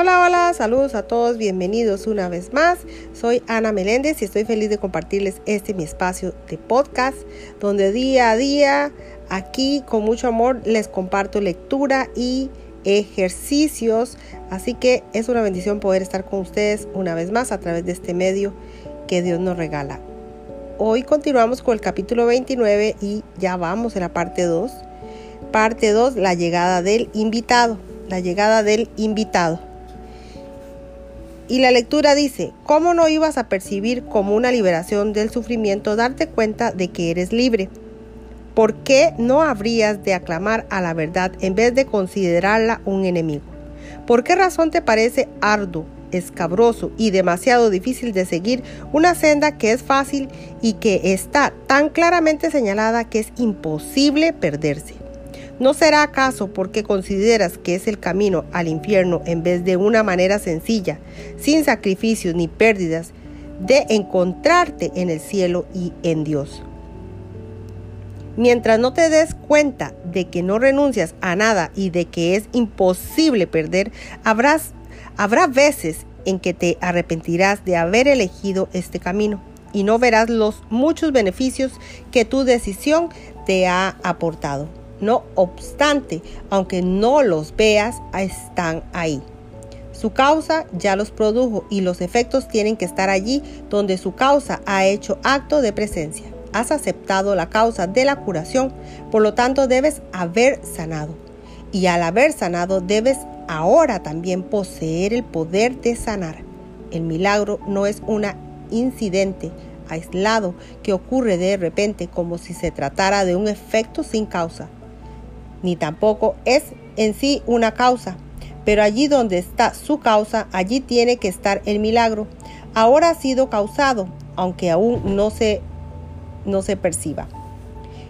Hola, hola, saludos a todos, bienvenidos una vez más. Soy Ana Meléndez y estoy feliz de compartirles este mi espacio de podcast, donde día a día, aquí con mucho amor, les comparto lectura y ejercicios. Así que es una bendición poder estar con ustedes una vez más a través de este medio que Dios nos regala. Hoy continuamos con el capítulo 29 y ya vamos en la parte 2. Parte 2, la llegada del invitado. La llegada del invitado. Y la lectura dice, ¿cómo no ibas a percibir como una liberación del sufrimiento darte cuenta de que eres libre? ¿Por qué no habrías de aclamar a la verdad en vez de considerarla un enemigo? ¿Por qué razón te parece arduo, escabroso y demasiado difícil de seguir una senda que es fácil y que está tan claramente señalada que es imposible perderse? ¿No será acaso porque consideras que es el camino al infierno en vez de una manera sencilla, sin sacrificios ni pérdidas, de encontrarte en el cielo y en Dios? Mientras no te des cuenta de que no renuncias a nada y de que es imposible perder, habrás, habrá veces en que te arrepentirás de haber elegido este camino y no verás los muchos beneficios que tu decisión te ha aportado. No obstante, aunque no los veas, están ahí. Su causa ya los produjo y los efectos tienen que estar allí donde su causa ha hecho acto de presencia. Has aceptado la causa de la curación, por lo tanto debes haber sanado. Y al haber sanado debes ahora también poseer el poder de sanar. El milagro no es un incidente aislado que ocurre de repente como si se tratara de un efecto sin causa ni tampoco es en sí una causa, pero allí donde está su causa, allí tiene que estar el milagro. Ahora ha sido causado, aunque aún no se, no se perciba.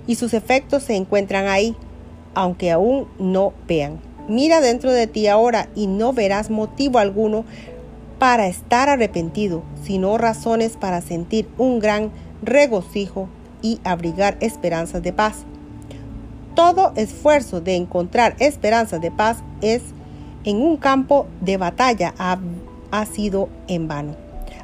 Y sus efectos se encuentran ahí, aunque aún no vean. Mira dentro de ti ahora y no verás motivo alguno para estar arrepentido, sino razones para sentir un gran regocijo y abrigar esperanzas de paz. Todo esfuerzo de encontrar esperanzas de paz es en un campo de batalla ha, sido en vano.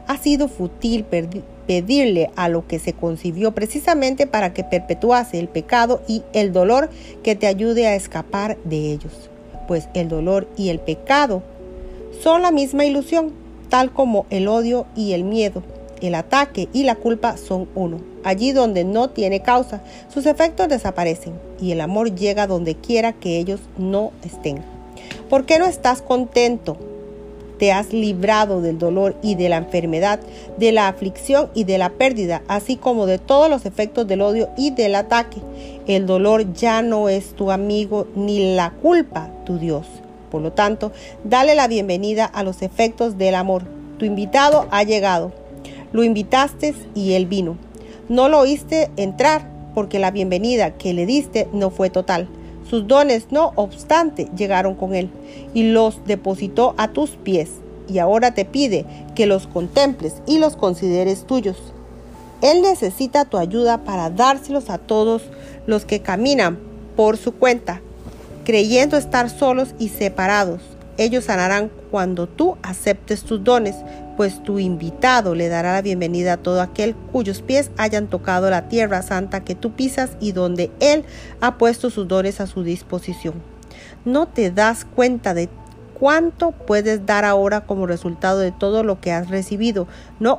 Ha sido fútil pedirle a lo que se concibió precisamente para que perpetuase el pecado y el dolor que te ayude a escapar de ellos. Pues el dolor y el pecado son la misma ilusión, tal como el odio y el miedo el ataque y la culpa son uno. Allí donde no tiene causa, sus efectos desaparecen y el amor llega donde quiera que ellos no estén. ¿Por qué no estás contento? Te has librado del dolor y de la enfermedad, de la aflicción y de la pérdida, así como de todos los efectos del odio y del ataque. El dolor ya no es tu amigo ni la culpa tu Dios. Por lo tanto, dale la bienvenida a los efectos del amor. Tu invitado ha llegado. Lo invitaste y él vino. No lo oíste entrar porque la bienvenida que le diste no fue total. Sus dones, no obstante, llegaron con él y los depositó a tus pies. Y ahora te pide que los contemples y los consideres tuyos. Él necesita tu ayuda para dárselos a todos los que caminan por su cuenta, creyendo estar solos y separados. Ellos sanarán cuando tú aceptes tus dones, pues tu invitado le dará la bienvenida a todo aquel cuyos pies hayan tocado la tierra santa que tú pisas y donde Él ha puesto sus dones a su disposición. No te das cuenta de cuánto puedes dar ahora como resultado de todo lo que has recibido. No,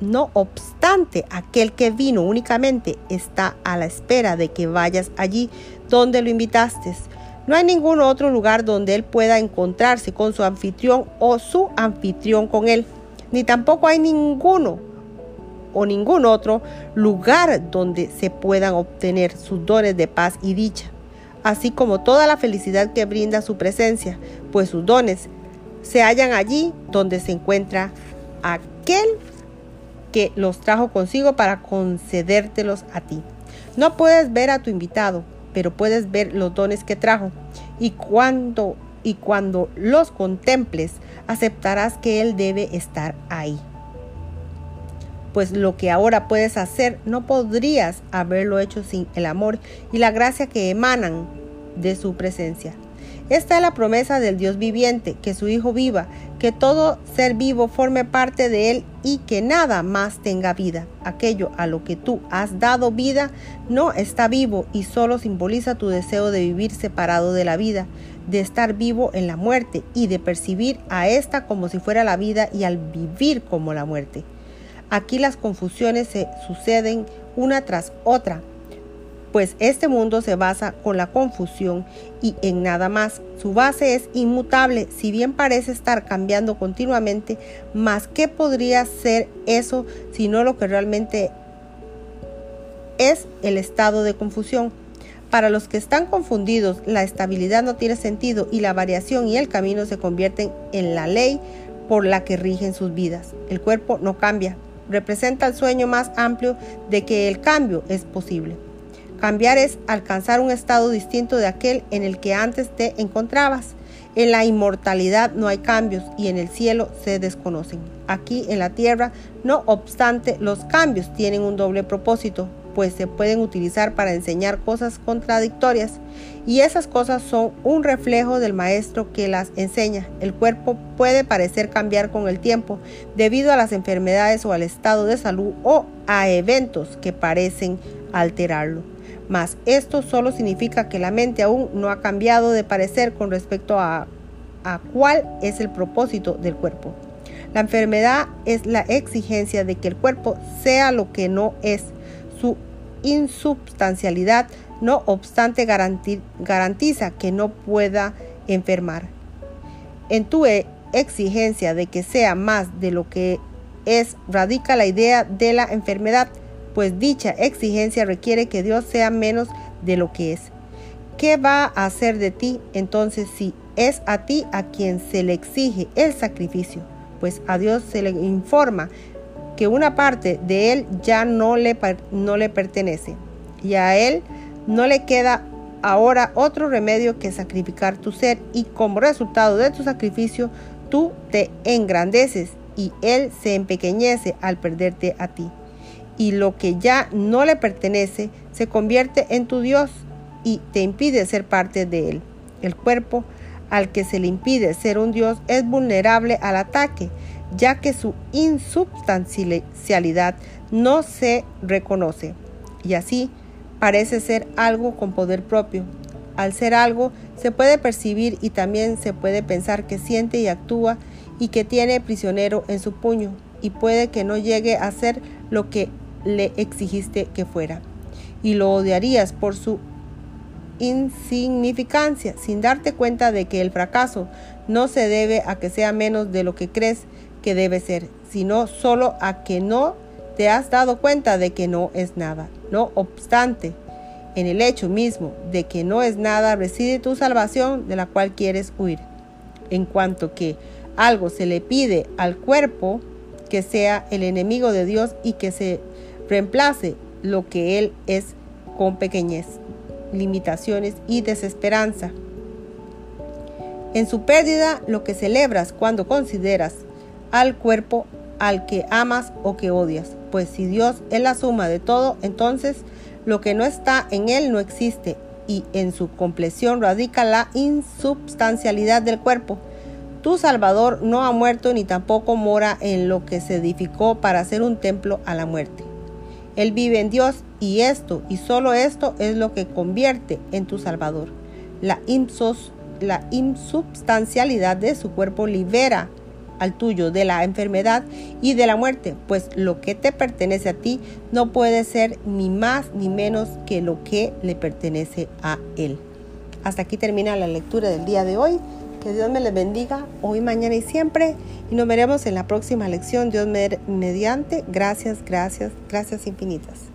no obstante, aquel que vino únicamente está a la espera de que vayas allí donde lo invitaste no hay ningún otro lugar donde él pueda encontrarse con su anfitrión o su anfitrión con él. Ni tampoco hay ninguno o ningún otro lugar donde se puedan obtener sus dones de paz y dicha, así como toda la felicidad que brinda su presencia, pues sus dones se hallan allí donde se encuentra aquel que los trajo consigo para concedértelos a ti. No puedes ver a tu invitado, pero puedes ver los dones que trajo. Y cuando, y cuando los contemples, aceptarás que Él debe estar ahí. Pues lo que ahora puedes hacer no podrías haberlo hecho sin el amor y la gracia que emanan de su presencia. Esta es la promesa del Dios viviente, que su Hijo viva, que todo ser vivo forme parte de Él y que nada más tenga vida. Aquello a lo que tú has dado vida no está vivo y solo simboliza tu deseo de vivir separado de la vida, de estar vivo en la muerte y de percibir a esta como si fuera la vida y al vivir como la muerte. Aquí las confusiones se suceden una tras otra pues este mundo se basa con la confusión y en nada más. Su base es inmutable, si bien parece estar cambiando continuamente, más qué podría ser eso sino lo que realmente es el estado de confusión. Para los que están confundidos, la estabilidad no tiene sentido y la variación y el camino se convierten en la ley por la que rigen sus vidas. El cuerpo no cambia, representa el sueño más amplio de que el cambio es posible. Cambiar es alcanzar un estado distinto de aquel en el que antes te encontrabas. En la inmortalidad no hay cambios y en el cielo se desconocen. Aquí en la tierra, no obstante, los cambios tienen un doble propósito, pues se pueden utilizar para enseñar cosas contradictorias y esas cosas son un reflejo del maestro que las enseña. El cuerpo puede parecer cambiar con el tiempo debido a las enfermedades o al estado de salud o a eventos que parecen alterarlo mas esto solo significa que la mente aún no ha cambiado de parecer con respecto a, a cuál es el propósito del cuerpo. La enfermedad es la exigencia de que el cuerpo sea lo que no es. Su insubstancialidad, no obstante, garantiza que no pueda enfermar. En tu e, exigencia de que sea más de lo que es, radica la idea de la enfermedad pues dicha exigencia requiere que Dios sea menos de lo que es. ¿Qué va a hacer de ti entonces si es a ti a quien se le exige el sacrificio? Pues a Dios se le informa que una parte de él ya no le, no le pertenece y a él no le queda ahora otro remedio que sacrificar tu ser y como resultado de tu sacrificio tú te engrandeces y él se empequeñece al perderte a ti y lo que ya no le pertenece se convierte en tu Dios y te impide ser parte de él. El cuerpo al que se le impide ser un Dios es vulnerable al ataque, ya que su insubstancialidad no se reconoce y así parece ser algo con poder propio. Al ser algo se puede percibir y también se puede pensar que siente y actúa y que tiene prisionero en su puño y puede que no llegue a ser lo que le exigiste que fuera. Y lo odiarías por su insignificancia, sin darte cuenta de que el fracaso no se debe a que sea menos de lo que crees que debe ser, sino solo a que no te has dado cuenta de que no es nada. No obstante, en el hecho mismo de que no es nada reside tu salvación de la cual quieres huir. En cuanto que algo se le pide al cuerpo que sea el enemigo de Dios y que se reemplace lo que Él es con pequeñez, limitaciones y desesperanza. En su pérdida, lo que celebras cuando consideras al cuerpo al que amas o que odias, pues si Dios es la suma de todo, entonces lo que no está en Él no existe y en su compleción radica la insubstancialidad del cuerpo. Tu Salvador no ha muerto ni tampoco mora en lo que se edificó para hacer un templo a la muerte. Él vive en Dios y esto y solo esto es lo que convierte en tu Salvador. La, la insubstancialidad de su cuerpo libera al tuyo de la enfermedad y de la muerte, pues lo que te pertenece a ti no puede ser ni más ni menos que lo que le pertenece a Él. Hasta aquí termina la lectura del día de hoy. Que Dios me les bendiga hoy, mañana y siempre. Y nos veremos en la próxima lección. Dios mediante. Gracias, gracias, gracias infinitas.